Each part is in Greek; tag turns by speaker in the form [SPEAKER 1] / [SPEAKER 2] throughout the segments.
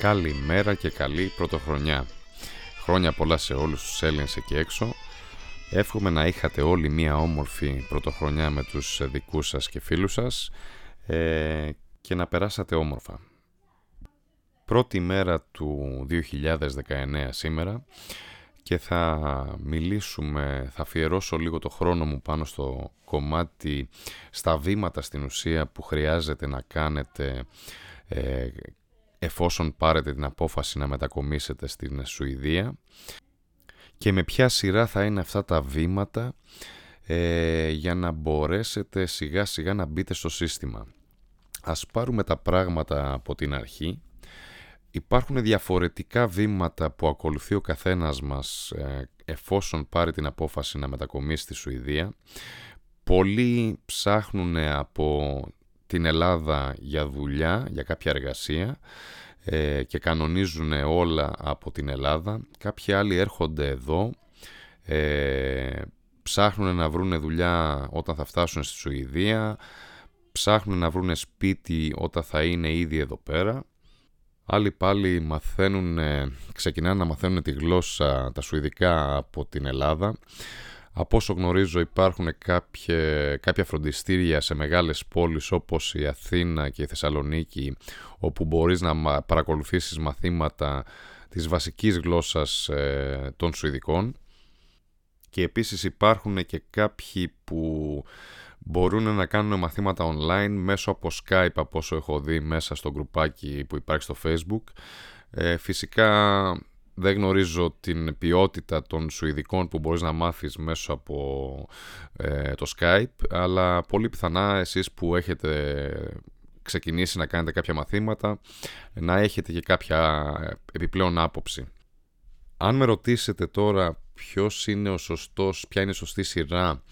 [SPEAKER 1] Καλημέρα και καλή πρωτοχρονιά. Χρόνια πολλά σε όλους τους Έλληνες εκεί έξω. Εύχομαι να είχατε όλοι μία όμορφη πρωτοχρονιά με τους δικούς σας και φίλους σας ε, και να περάσατε όμορφα. Πρώτη μέρα του 2019 σήμερα και θα μιλήσουμε, θα αφιερώσω λίγο το χρόνο μου πάνω στο κομμάτι, στα βήματα στην ουσία που χρειάζεται να κάνετε ε, εφόσον πάρετε την απόφαση να μετακομίσετε στην Σουηδία και με ποια σειρά θα είναι αυτά τα βήματα ε, για να μπορέσετε σιγά σιγά να μπείτε στο σύστημα. Ας πάρουμε τα πράγματα από την αρχή. Υπάρχουν διαφορετικά βήματα που ακολουθεί ο καθένας μας ε, εφόσον πάρει την απόφαση να μετακομίσει στη Σουηδία. Πολλοί ψάχνουν από την Ελλάδα για δουλειά, για κάποια εργασία ε, και κανονίζουν όλα από την Ελλάδα. Κάποιοι άλλοι έρχονται εδώ, ε, ψάχνουν να βρουν δουλειά όταν θα φτάσουν στη Σουηδία, ψάχνουν να βρουν σπίτι όταν θα είναι ήδη εδώ πέρα. Άλλοι πάλι μαθαίνουν, ξεκινάνε να μαθαίνουν τη γλώσσα, τα σουηδικά από την Ελλάδα. Από όσο γνωρίζω υπάρχουν κάποια, κάποια φροντιστήρια σε μεγάλες πόλεις όπως η Αθήνα και η Θεσσαλονίκη όπου μπορείς να παρακολουθήσεις μαθήματα της βασικής γλώσσας ε, των Σουηδικών και επίσης υπάρχουν και κάποιοι που μπορούν να κάνουν μαθήματα online μέσω από Skype από όσο έχω δει μέσα στο γκρουπάκι που υπάρχει στο Facebook. Ε, φυσικά δεν γνωρίζω την ποιότητα των Σουηδικών που μπορείς να μάθεις μέσω από ε, το Skype, αλλά πολύ πιθανά εσείς που έχετε ξεκινήσει να κάνετε κάποια μαθήματα, να έχετε και κάποια επιπλέον άποψη. Αν με ρωτήσετε τώρα ποιος είναι ο σωστός, ποια είναι η σωστή σειρά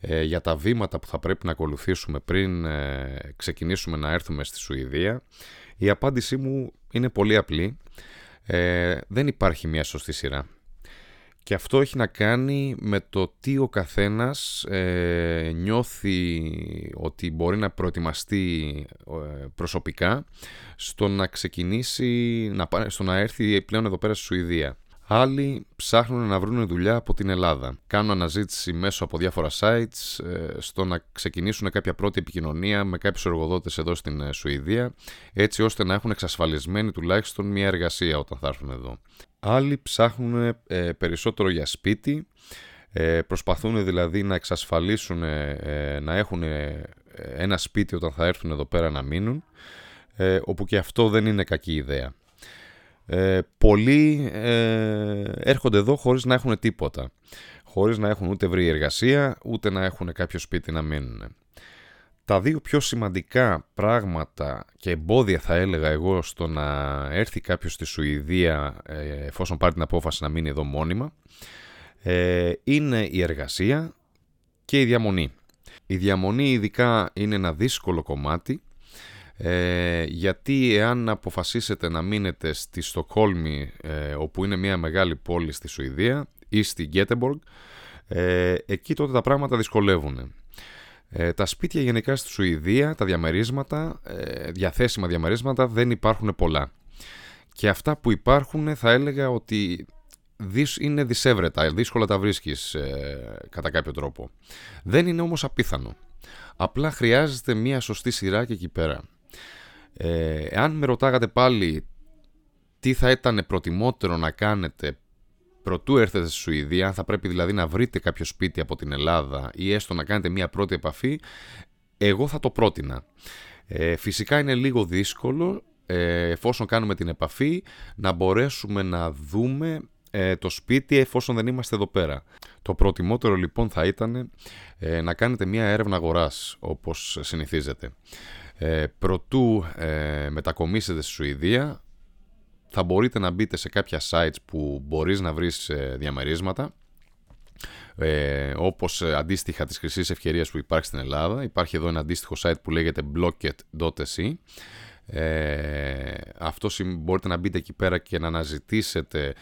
[SPEAKER 1] ε, για τα βήματα που θα πρέπει να ακολουθήσουμε πριν ε, ξεκινήσουμε να έρθουμε στη Σουηδία, η απάντησή μου είναι πολύ απλή ε, δεν υπάρχει μια σωστή σειρά. Και αυτό έχει να κάνει με το τι ο καθένας ε, νιώθει ότι μπορεί να προετοιμαστεί ε, προσωπικά στο να ξεκινήσει, να, στο να έρθει πλέον εδώ πέρα στη Σουηδία. Άλλοι ψάχνουν να βρουν δουλειά από την Ελλάδα. Κάνουν αναζήτηση μέσω από διάφορα sites ε, στο να ξεκινήσουν κάποια πρώτη επικοινωνία με κάποιους εργοδότες εδώ στην ε, Σουηδία έτσι ώστε να έχουν εξασφαλισμένη τουλάχιστον μια εργασία όταν θα έρθουν εδώ. Άλλοι ψάχνουν ε, περισσότερο για σπίτι, προσπαθούν δηλαδή να εξασφαλίσουν να έχουν ένα σπίτι όταν θα έρθουν εδώ πέρα να μείνουν όπου και αυτό δεν είναι κακή ιδέα. Ε, πολλοί ε, έρχονται εδώ χωρίς να έχουν τίποτα. Χωρίς να έχουν ούτε βρει εργασία, ούτε να έχουν κάποιο σπίτι να μείνουν. Τα δύο πιο σημαντικά πράγματα και εμπόδια θα έλεγα εγώ στο να έρθει κάποιος στη Σουηδία ε, εφόσον πάρει την απόφαση να μείνει εδώ μόνιμα ε, είναι η εργασία και η διαμονή. Η διαμονή ειδικά είναι ένα δύσκολο κομμάτι ε, γιατί εάν αποφασίσετε να μείνετε στη Στοκόλμη ε, όπου είναι μια μεγάλη πόλη στη Σουηδία ή στη Γκέτεμποργκ ε, εκεί τότε τα πράγματα δυσκολεύουν. Ε, τα σπίτια γενικά στη Σουηδία, τα διαμερίσματα, ε, διαθέσιμα διαμερίσματα δεν υπάρχουν πολλά. Και αυτά που υπάρχουν θα έλεγα ότι είναι δυσέβρετα, δύσκολα τα βρίσκεις ε, κατά κάποιο τρόπο. Δεν είναι όμως απίθανο. Απλά χρειάζεται μια σωστή σειρά και εκεί πέρα. Ε, εάν με ρωτάγατε πάλι τι θα ήταν προτιμότερο να κάνετε προτού έρθετε στη Σουηδία, αν θα πρέπει δηλαδή να βρείτε κάποιο σπίτι από την Ελλάδα ή έστω να κάνετε μια πρώτη επαφή, εγώ θα το πρότεινα. Ε, φυσικά είναι λίγο δύσκολο ε, εφόσον κάνουμε την επαφή να μπορέσουμε να δούμε ε, το σπίτι εφόσον δεν είμαστε εδώ πέρα. Το προτιμότερο λοιπόν θα ήταν ε, να κάνετε μια έρευνα αγοράς όπως συνηθίζεται ε, προτού ε, μετακομίσετε στη Σουηδία θα μπορείτε να μπείτε σε κάποια sites που μπορείς να βρεις ε, διαμερίσματα ε, όπως ε, αντίστοιχα της χρυσής ευκαιρίας που υπάρχει στην Ελλάδα υπάρχει εδώ ένα αντίστοιχο site που λέγεται blocket.se ε, αυτό μπορείτε να μπείτε εκεί πέρα και να αναζητήσετε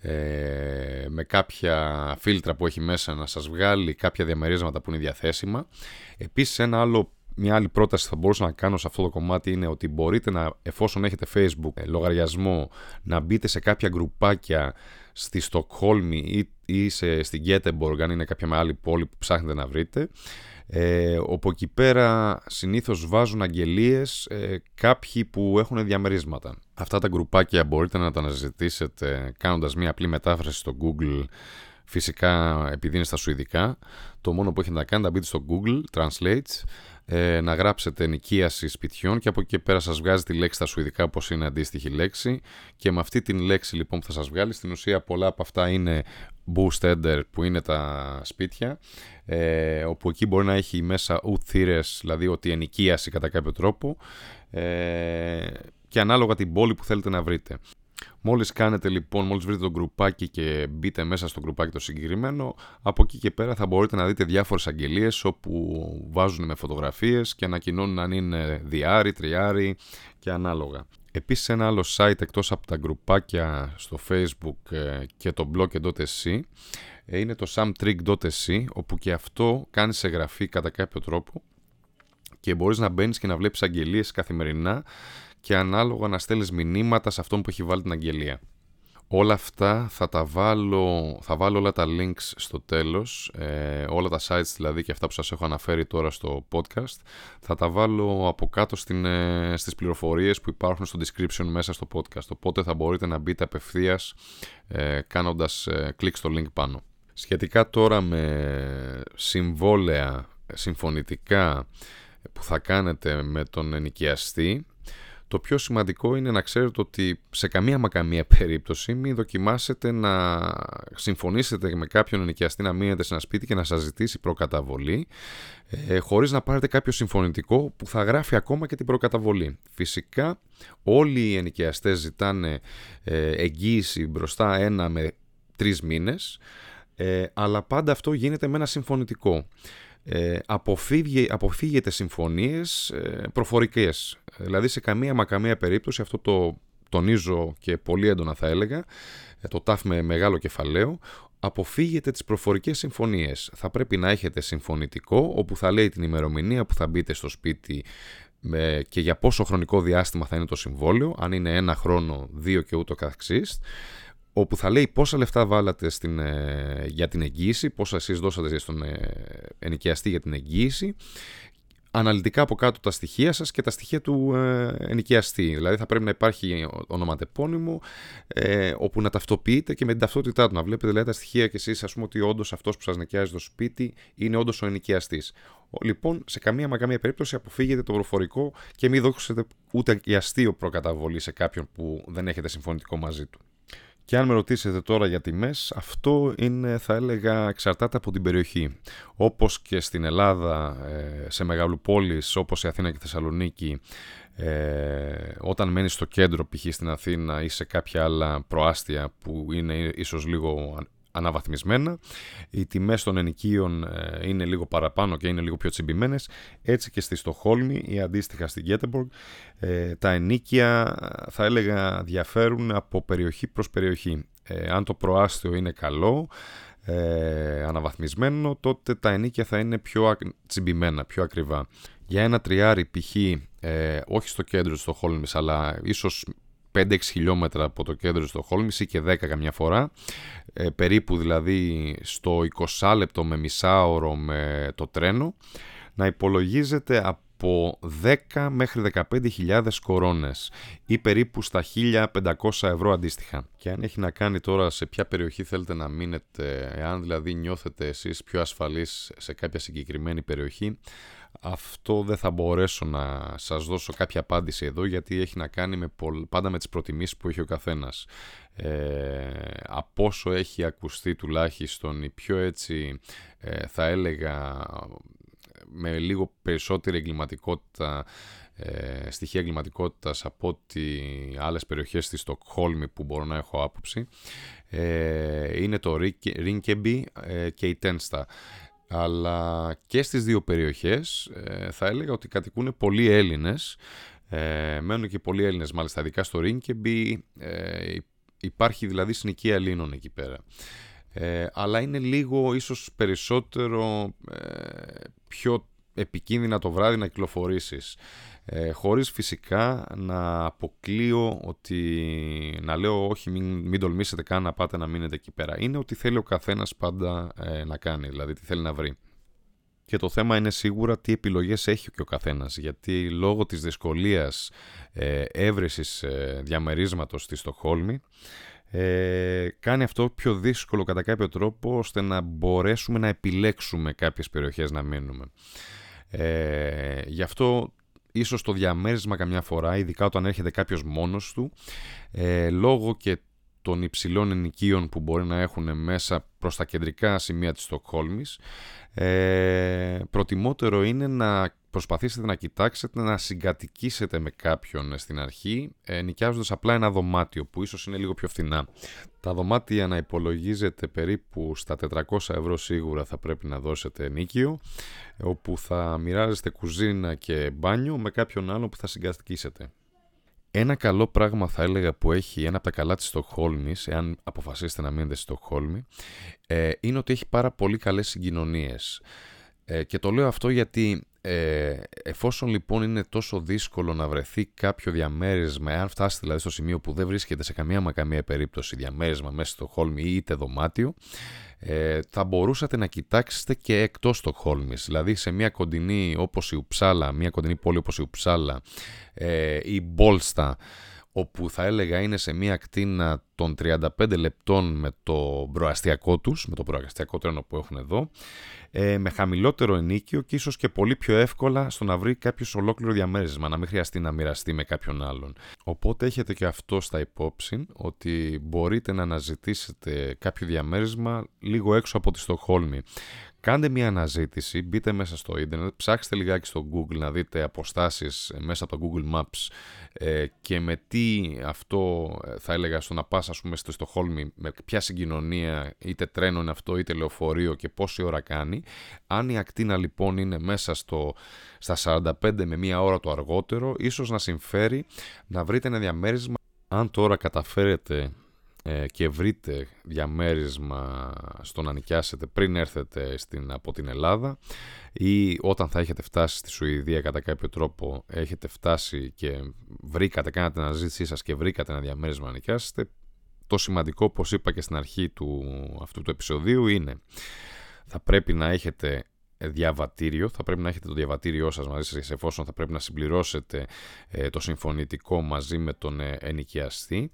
[SPEAKER 1] ε, με κάποια φίλτρα που έχει μέσα να σας βγάλει κάποια διαμερίσματα που είναι διαθέσιμα. Επίσης ένα άλλο μια άλλη πρόταση που θα μπορούσα να κάνω σε αυτό το κομμάτι είναι ότι μπορείτε να, εφόσον έχετε facebook ε, λογαριασμό, να μπείτε σε κάποια γκρουπάκια στη Στοκχόλμη ή, ή σε, στην Γκέτεμποργκ, αν είναι κάποια άλλη πόλη που ψάχνετε να βρείτε, ε, όπου εκεί πέρα συνήθως βάζουν αγγελίες ε, κάποιοι που έχουν διαμερίσματα. Αυτά τα γκρουπάκια μπορείτε να τα αναζητήσετε κάνοντας μια απλή μετάφραση στο Google Φυσικά επειδή είναι στα σουηδικά, το μόνο που έχετε να κάνετε να μπείτε στο Google Translate, ε, να γράψετε νοικίαση σπιτιών και από εκεί και πέρα σας βγάζει τη λέξη στα σουηδικά όπως είναι αντίστοιχη λέξη και με αυτή την λέξη λοιπόν που θα σας βγάλει στην ουσία πολλά από αυτά είναι boostender που είναι τα σπίτια ε, όπου εκεί μπορεί να έχει μέσα ουθύρες δηλαδή ότι ενοικίαση κατά κάποιο τρόπο ε, και ανάλογα την πόλη που θέλετε να βρείτε. Μόλις κάνετε λοιπόν, μόλις βρείτε το γκρουπάκι και μπείτε μέσα στο γκρουπάκι το συγκεκριμένο, από εκεί και πέρα θα μπορείτε να δείτε διάφορες αγγελίες όπου βάζουν με φωτογραφίες και ανακοινώνουν αν είναι διάρρη, τριάρι και ανάλογα. Επίσης ένα άλλο site εκτός από τα γκρουπάκια στο facebook ε, και το blog.se ε, είναι το samtrick.se όπου και αυτό κάνει σε γραφή κατά κάποιο τρόπο και μπορείς να μπαίνεις και να βλέπεις αγγελίες καθημερινά και ανάλογα να στέλνεις μηνύματα σε αυτόν που έχει βάλει την αγγελία. Όλα αυτά θα τα βάλω, θα βάλω όλα τα links στο τέλος, ε, όλα τα sites δηλαδή και αυτά που σας έχω αναφέρει τώρα στο podcast, θα τα βάλω από κάτω στην, ε, στις πληροφορίες που υπάρχουν στο description μέσα στο podcast, οπότε θα μπορείτε να μπείτε απευθείας ε, κάνοντας ε, κλικ στο link πάνω. Σχετικά τώρα με συμβόλαια συμφωνητικά που θα κάνετε με τον ενοικιαστή, το πιο σημαντικό είναι να ξέρετε ότι σε καμία μα καμία περίπτωση μην δοκιμάσετε να συμφωνήσετε με κάποιον ενοικιαστή να μείνετε σε ένα σπίτι και να σας ζητήσει προκαταβολή ε, χωρίς να πάρετε κάποιο συμφωνητικό που θα γράφει ακόμα και την προκαταβολή. Φυσικά όλοι οι ενοικιαστές ζητάνε ε, εγγύηση μπροστά ένα με τρεις μήνες ε, αλλά πάντα αυτό γίνεται με ένα συμφωνητικό ε, αποφύγε, αποφύγετε συμφωνίες ε, προφορικές. Δηλαδή σε καμία μα καμία περίπτωση, αυτό το τονίζω και πολύ έντονα θα έλεγα, ε, το τάφ με μεγάλο κεφαλαίο, αποφύγετε τις προφορικές συμφωνίες. Θα πρέπει να έχετε συμφωνητικό, όπου θα λέει την ημερομηνία που θα μπείτε στο σπίτι και για πόσο χρονικό διάστημα θα είναι το συμβόλαιο, αν είναι ένα χρόνο, δύο και ούτω καθεξής όπου θα λέει πόσα λεφτά βάλατε στην, ε, για την εγγύηση, πόσα εσείς δώσατε στον ε, ενοικιαστή για την εγγύηση, αναλυτικά από κάτω τα στοιχεία σας και τα στοιχεία του ε, ενοικιαστή. Δηλαδή θα πρέπει να υπάρχει ονοματεπώνυμο ε, όπου να ταυτοποιείτε και με την ταυτότητά του. Να βλέπετε δηλαδή, τα στοιχεία και εσείς ας πούμε ότι όντως αυτός που σας νοικιάζει το σπίτι είναι όντως ο ενοικιαστής. Λοιπόν, σε καμία μα καμία περίπτωση αποφύγετε το προφορικό και μην δώσετε ούτε η αστείο προκαταβολή σε κάποιον που δεν έχετε συμφωνητικό μαζί του. Και αν με ρωτήσετε τώρα για τιμές, αυτό είναι θα έλεγα εξαρτάται από την περιοχή. Όπως και στην Ελλάδα, ε, σε μεγαλοπόλεις όπως η Αθήνα και η Θεσσαλονίκη, ε, όταν μένεις στο κέντρο π.χ. στην Αθήνα ή σε κάποια άλλα προάστια που είναι ίσως λίγο αναβαθμισμένα. Οι τιμές των ενοικίων ε, είναι λίγο παραπάνω και είναι λίγο πιο τσιμπημένες. Έτσι και στη Στοχόλμη ή αντίστοιχα στη Γκέτεμποργκ ε, τα ενίκια θα έλεγα διαφέρουν από περιοχή προς περιοχή. Ε, αν το προάστιο είναι καλό, ε, αναβαθμισμένο, τότε τα ενίκια θα είναι πιο τσιμπημένα, πιο ακριβά. Για ένα τριάρι π.χ. Ε, όχι στο κέντρο της Στοχόλμης, αλλά ίσως 5-6 χιλιόμετρα από το κέντρο στο Χόλμηση και 10 καμιά φορά. Ε, περίπου δηλαδή στο 20 λεπτό με μισάωρο με το τρένο. Να υπολογίζεται από 10 μέχρι 15.000 κορώνες ή περίπου στα 1.500 ευρώ αντίστοιχα. Και αν έχει να κάνει τώρα σε ποια περιοχή θέλετε να μείνετε, εάν δηλαδή νιώθετε εσείς πιο ασφαλείς σε κάποια συγκεκριμένη περιοχή, αυτό δεν θα μπορέσω να σας δώσω κάποια απάντηση εδώ γιατί έχει να κάνει με πάντα με τις προτιμήσεις που έχει ο καθένας. Ε, από όσο έχει ακουστεί τουλάχιστον η πιο έτσι ε, θα έλεγα με λίγο περισσότερη εγκληματικότητα ε, στοιχεία εγκληματικότητας από ότι άλλες περιοχές στη Στοκχόλμη που μπορώ να έχω άποψη ε, είναι το Rinkeby ε, και η Τένστα αλλά και στις δύο περιοχές ε, θα έλεγα ότι κατοικούν πολλοί Έλληνες. Ε, μένουν και πολλοί Έλληνες μάλιστα ειδικά στο Ρίνκεμπι ε, υπάρχει δηλαδή συνοικία Ελλήνων εκεί πέρα. Ε, αλλά είναι λίγο ίσως περισσότερο ε, πιο επικίνδυνα το βράδυ να κυκλοφορήσεις. Ε, χωρίς φυσικά να αποκλείω ότι να λέω όχι μην, μην τολμήσετε καν να πάτε να μείνετε εκεί πέρα. Είναι ότι θέλει ο καθένας πάντα ε, να κάνει, δηλαδή τι θέλει να βρει. Και το θέμα είναι σίγουρα τι επιλογές έχει και ο καθένας, γιατί λόγω της δυσκολίας ε, έβρεσης ε, διαμερίσματος στη Στοχόλμη, ε, κάνει αυτό πιο δύσκολο κατά κάποιο τρόπο ώστε να μπορέσουμε να επιλέξουμε κάποιες περιοχές να μείνουμε. Ε, γι' αυτό ίσως το διαμέρισμα καμιά φορά, ειδικά όταν έρχεται κάποιος μόνος του, ε, λόγω και των υψηλών ενοικίων που μπορεί να έχουν μέσα προς τα κεντρικά σημεία της Στοκχόλμης, ε, προτιμότερο είναι να προσπαθήσετε να κοιτάξετε να συγκατοικήσετε με κάποιον στην αρχή, ε, νοικιάζοντας απλά ένα δωμάτιο που ίσως είναι λίγο πιο φθηνά. Τα δωμάτια να υπολογίζετε περίπου στα 400 ευρώ σίγουρα θα πρέπει να δώσετε νίκιο, όπου θα μοιράζεστε κουζίνα και μπάνιο με κάποιον άλλο που θα συγκατοικήσετε. Ένα καλό πράγμα θα έλεγα που έχει ένα από τα καλά της Στοκχόλμης, εάν αποφασίσετε να μείνετε στη Στοκχόλμη, ε, είναι ότι έχει πάρα πολύ καλές συγκοινωνίες. Ε, και το λέω αυτό γιατί ε, εφόσον λοιπόν είναι τόσο δύσκολο να βρεθεί κάποιο διαμέρισμα, αν φτάσει δηλαδή στο σημείο που δεν βρίσκεται σε καμία μα καμία περίπτωση διαμέρισμα μέσα στο Χόλμη ή είτε δωμάτιο, ε, θα μπορούσατε να κοιτάξετε και εκτός το Χόλμης, δηλαδή σε μια κοντινή όπως η Ουψάλα, μια κοντινή πόλη όπως η Ουψάλα, ε, η Μπόλστα, όπου θα έλεγα είναι σε μια κτίνα των 35 λεπτών με το προαστιακό τους, με το προαστιακό τρένο που έχουν εδώ, ε, με χαμηλότερο ενίκιο και ίσως και πολύ πιο εύκολα στο να βρει κάποιος ολόκληρο διαμέρισμα, να μην χρειαστεί να μοιραστεί με κάποιον άλλον. Οπότε έχετε και αυτό στα υπόψη, ότι μπορείτε να αναζητήσετε κάποιο διαμέρισμα λίγο έξω από τη Στοχόλμη. Κάντε μια αναζήτηση, μπείτε μέσα στο ίντερνετ, ψάξτε λιγάκι στο Google να δείτε αποστάσεις μέσα από το Google Maps ε, και με τι αυτό ε, θα έλεγα στο να πας ας πούμε στο Στοχόλμη, με ποια συγκοινωνία είτε τρένο είναι αυτό είτε λεωφορείο και πόση ώρα κάνει. Αν η ακτίνα λοιπόν είναι μέσα στο, στα 45 με μία ώρα το αργότερο, ίσως να συμφέρει να βρείτε ένα διαμέρισμα αν τώρα καταφέρετε ε, και βρείτε διαμέρισμα στο να νοικιάσετε πριν έρθετε στην, από την Ελλάδα ή όταν θα έχετε φτάσει στη Σουηδία κατά κάποιο τρόπο έχετε φτάσει και βρήκατε, κάνατε την αναζήτησή σας και βρήκατε ένα διαμέρισμα να νοικιάσετε το σημαντικό όπως είπα και στην αρχή του αυτού του επεισοδίου είναι θα πρέπει να έχετε διαβατήριο, θα πρέπει να έχετε το διαβατήριό σας μαζί σας εφόσον θα πρέπει να συμπληρώσετε ε, το συμφωνητικό μαζί με τον ε, ενοικιαστή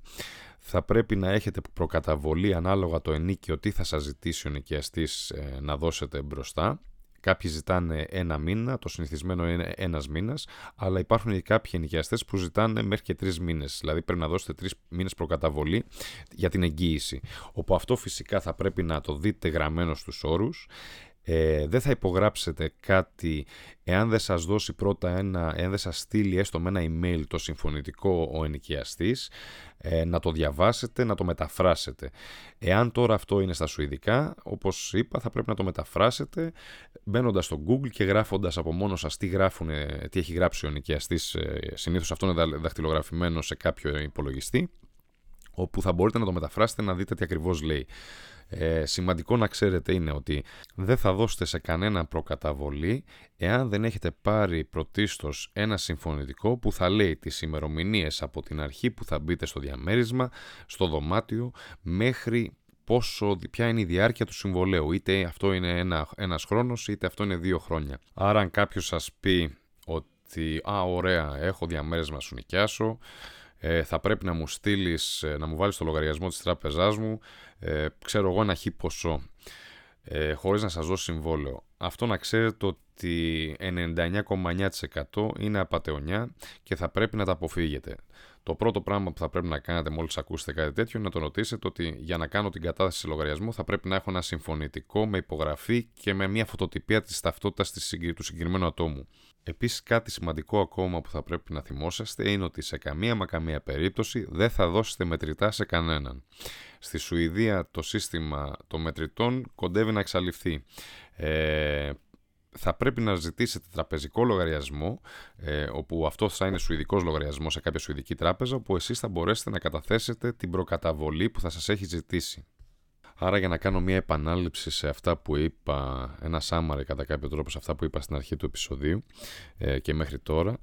[SPEAKER 1] θα πρέπει να έχετε προκαταβολή ανάλογα το ενίκιο τι θα σας ζητήσει ο νοικιαστής ε, να δώσετε μπροστά. Κάποιοι ζητάνε ένα μήνα, το συνηθισμένο είναι ένας μήνας, αλλά υπάρχουν και κάποιοι ενοικιαστές που ζητάνε μέχρι και τρεις μήνες. Δηλαδή πρέπει να δώσετε τρεις μήνες προκαταβολή για την εγγύηση. Όπου αυτό φυσικά θα πρέπει να το δείτε γραμμένο στους όρους ε, δεν θα υπογράψετε κάτι εάν δεν σας δώσει πρώτα ένα, εάν δεν σας στείλει έστω με ένα email το συμφωνητικό ο ενοικιαστής, ε, να το διαβάσετε, να το μεταφράσετε. Εάν τώρα αυτό είναι στα σουηδικά, όπως είπα θα πρέπει να το μεταφράσετε μπαίνοντας στο Google και γράφοντας από μόνος σας τι, γράφουν, τι έχει γράψει ο ενοικιαστής, ε, συνήθως αυτό είναι δαχτυλογραφημένο σε κάποιο υπολογιστή, όπου θα μπορείτε να το μεταφράσετε να δείτε τι ακριβώς λέει. Ε, σημαντικό να ξέρετε είναι ότι δεν θα δώσετε σε κανένα προκαταβολή εάν δεν έχετε πάρει πρωτίστως ένα συμφωνητικό που θα λέει τις ημερομηνίες από την αρχή που θα μπείτε στο διαμέρισμα, στο δωμάτιο, μέχρι πόσο, ποια είναι η διάρκεια του συμβολέου. Είτε αυτό είναι ένα, ένας χρόνος, είτε αυτό είναι δύο χρόνια. Άρα αν κάποιος σας πει ότι «Α, ωραία, έχω διαμέρισμα σου νοικιάσω», ε, θα πρέπει να μου στείλεις, ε, να μου βάλεις το λογαριασμό της τράπεζάς μου, ε, ξέρω εγώ ένα χι ποσό, ε, χωρίς να σας δώσω συμβόλαιο. Αυτό να ξέρετε ότι 99,9% είναι απαταιωνιά και θα πρέπει να τα αποφύγετε. Το πρώτο πράγμα που θα πρέπει να κάνετε μόλις ακούσετε κάτι τέτοιο είναι να το ρωτήσετε ότι για να κάνω την κατάθεση σε λογαριασμό θα πρέπει να έχω ένα συμφωνητικό με υπογραφή και με μια φωτοτυπία της ταυτότητας του συγκεκριμένου ατόμου. Επίσης, κάτι σημαντικό ακόμα που θα πρέπει να θυμόσαστε είναι ότι σε καμία μα καμία περίπτωση δεν θα δώσετε μετρητά σε κανέναν. Στη Σουηδία το σύστημα των μετρητών κοντεύει να εξαλειφθεί. Ε, θα πρέπει να ζητήσετε τραπεζικό λογαριασμό, ε, όπου αυτό θα είναι σουηδικός λογαριασμός σε κάποια σουηδική τράπεζα, όπου εσείς θα μπορέσετε να καταθέσετε την προκαταβολή που θα σας έχει ζητήσει. Άρα για να κάνω μια επανάληψη σε αυτά που είπα, ένα summary κατά κάποιο τρόπο σε αυτά που είπα στην αρχή του επεισοδίου ε, και μέχρι τώρα,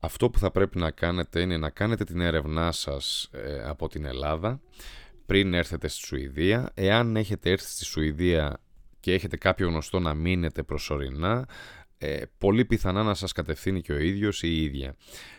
[SPEAKER 1] αυτό που θα πρέπει να κάνετε είναι να κάνετε την έρευνά σας ε, από την Ελλάδα πριν έρθετε στη Σουηδία. Εάν έχετε έρθει στη Σουηδία και έχετε κάποιο γνωστό να μείνετε προσωρινά, ε, πολύ πιθανά να σας κατευθύνει και ο ίδιος ή η ίδια.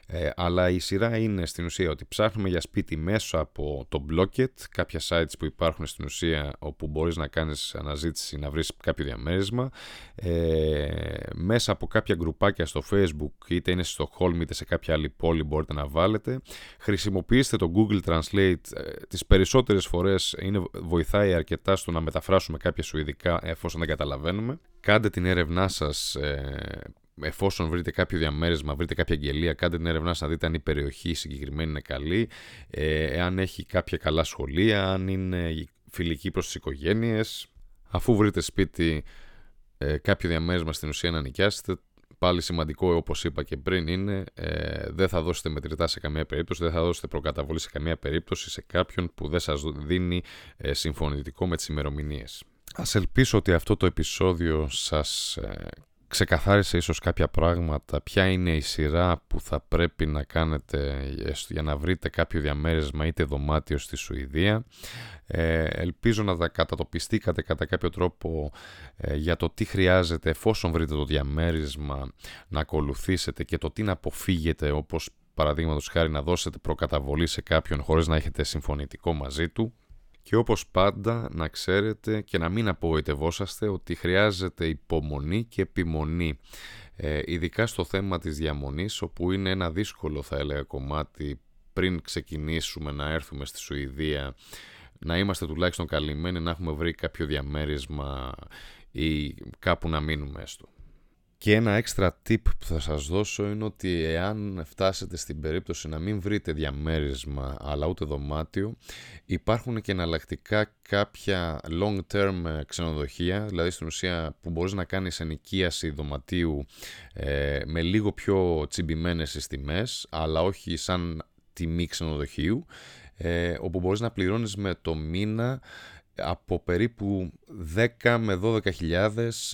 [SPEAKER 1] Ε, αλλά η σειρά είναι στην ουσία ότι ψάχνουμε για σπίτι μέσω από το Blocket, κάποια sites που υπάρχουν στην ουσία όπου μπορείς να κάνεις αναζήτηση, να βρεις κάποιο διαμέρισμα, ε, μέσα από κάποια γκρουπάκια στο Facebook, είτε είναι στο Home είτε σε κάποια άλλη πόλη μπορείτε να βάλετε. Χρησιμοποιήστε το Google Translate, ε, τις περισσότερες φορές είναι, βοηθάει αρκετά στο να μεταφράσουμε κάποια σουηδικά εφόσον δεν καταλαβαίνουμε. Κάντε την έρευνά σας ε, εφόσον βρείτε κάποιο διαμέρισμα, βρείτε κάποια αγγελία, κάντε την έρευνά να δείτε αν η περιοχή συγκεκριμένη είναι καλή, ε, εάν έχει κάποια καλά σχολεία, αν είναι φιλική προς τις οικογένειες. Αφού βρείτε σπίτι ε, κάποιο διαμέρισμα στην ουσία να νοικιάσετε, πάλι σημαντικό όπως είπα και πριν είναι ε, δεν θα δώσετε μετρητά σε καμία περίπτωση, δεν θα δώσετε προκαταβολή σε καμία περίπτωση σε κάποιον που δεν σας δίνει ε, συμφωνητικό με τις ημερομηνίες. Ας ελπίσω ότι αυτό το επεισόδιο σας ε, ξεκαθάρισε ίσως κάποια πράγματα, ποια είναι η σειρά που θα πρέπει να κάνετε για να βρείτε κάποιο διαμέρισμα είτε δωμάτιο στη Σουηδία. Ε, ελπίζω να τα κατατοπιστήκατε κατά κάποιο τρόπο ε, για το τι χρειάζεται εφόσον βρείτε το διαμέρισμα να ακολουθήσετε και το τι να αποφύγετε όπως παραδείγματος χάρη να δώσετε προκαταβολή σε κάποιον χωρίς να έχετε συμφωνητικό μαζί του. Και όπως πάντα να ξέρετε και να μην απογοητευόσαστε ότι χρειάζεται υπομονή και επιμονή. Ε, ειδικά στο θέμα της διαμονής όπου είναι ένα δύσκολο θα έλεγα κομμάτι πριν ξεκινήσουμε να έρθουμε στη Σουηδία να είμαστε τουλάχιστον καλυμμένοι να έχουμε βρει κάποιο διαμέρισμα ή κάπου να μείνουμε έστω. Και ένα έξτρα tip που θα σας δώσω είναι ότι εάν φτάσετε στην περίπτωση να μην βρείτε διαμέρισμα αλλά ούτε δωμάτιο υπάρχουν και εναλλακτικά κάποια long term ξενοδοχεία. Δηλαδή στην ουσία που μπορείς να κάνεις ενοικίαση δωματίου ε, με λίγο πιο τσιμπημένες στις τιμές αλλά όχι σαν τιμή ξενοδοχείου ε, όπου μπορείς να πληρώνεις με το μήνα από περίπου 10 με 12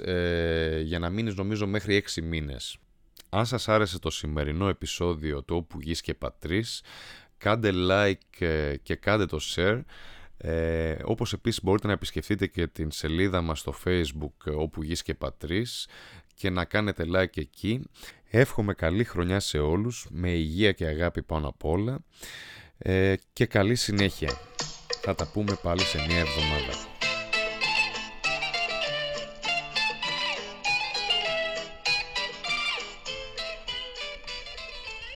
[SPEAKER 1] ε, για να μείνεις νομίζω μέχρι 6 μήνες. Αν σας άρεσε το σημερινό επεισόδιο του Όπου Γης και Πατρίς, κάντε like ε, και κάντε το share. Ε, όπως επίσης μπορείτε να επισκεφτείτε και την σελίδα μας στο facebook ε, Όπου Γης και Πατρίς και να κάνετε like εκεί. Εύχομαι καλή χρονιά σε όλους, με υγεία και αγάπη πάνω απ' όλα ε, και καλή συνέχεια. Θα τα πούμε πάλι σε μια εβδομάδα.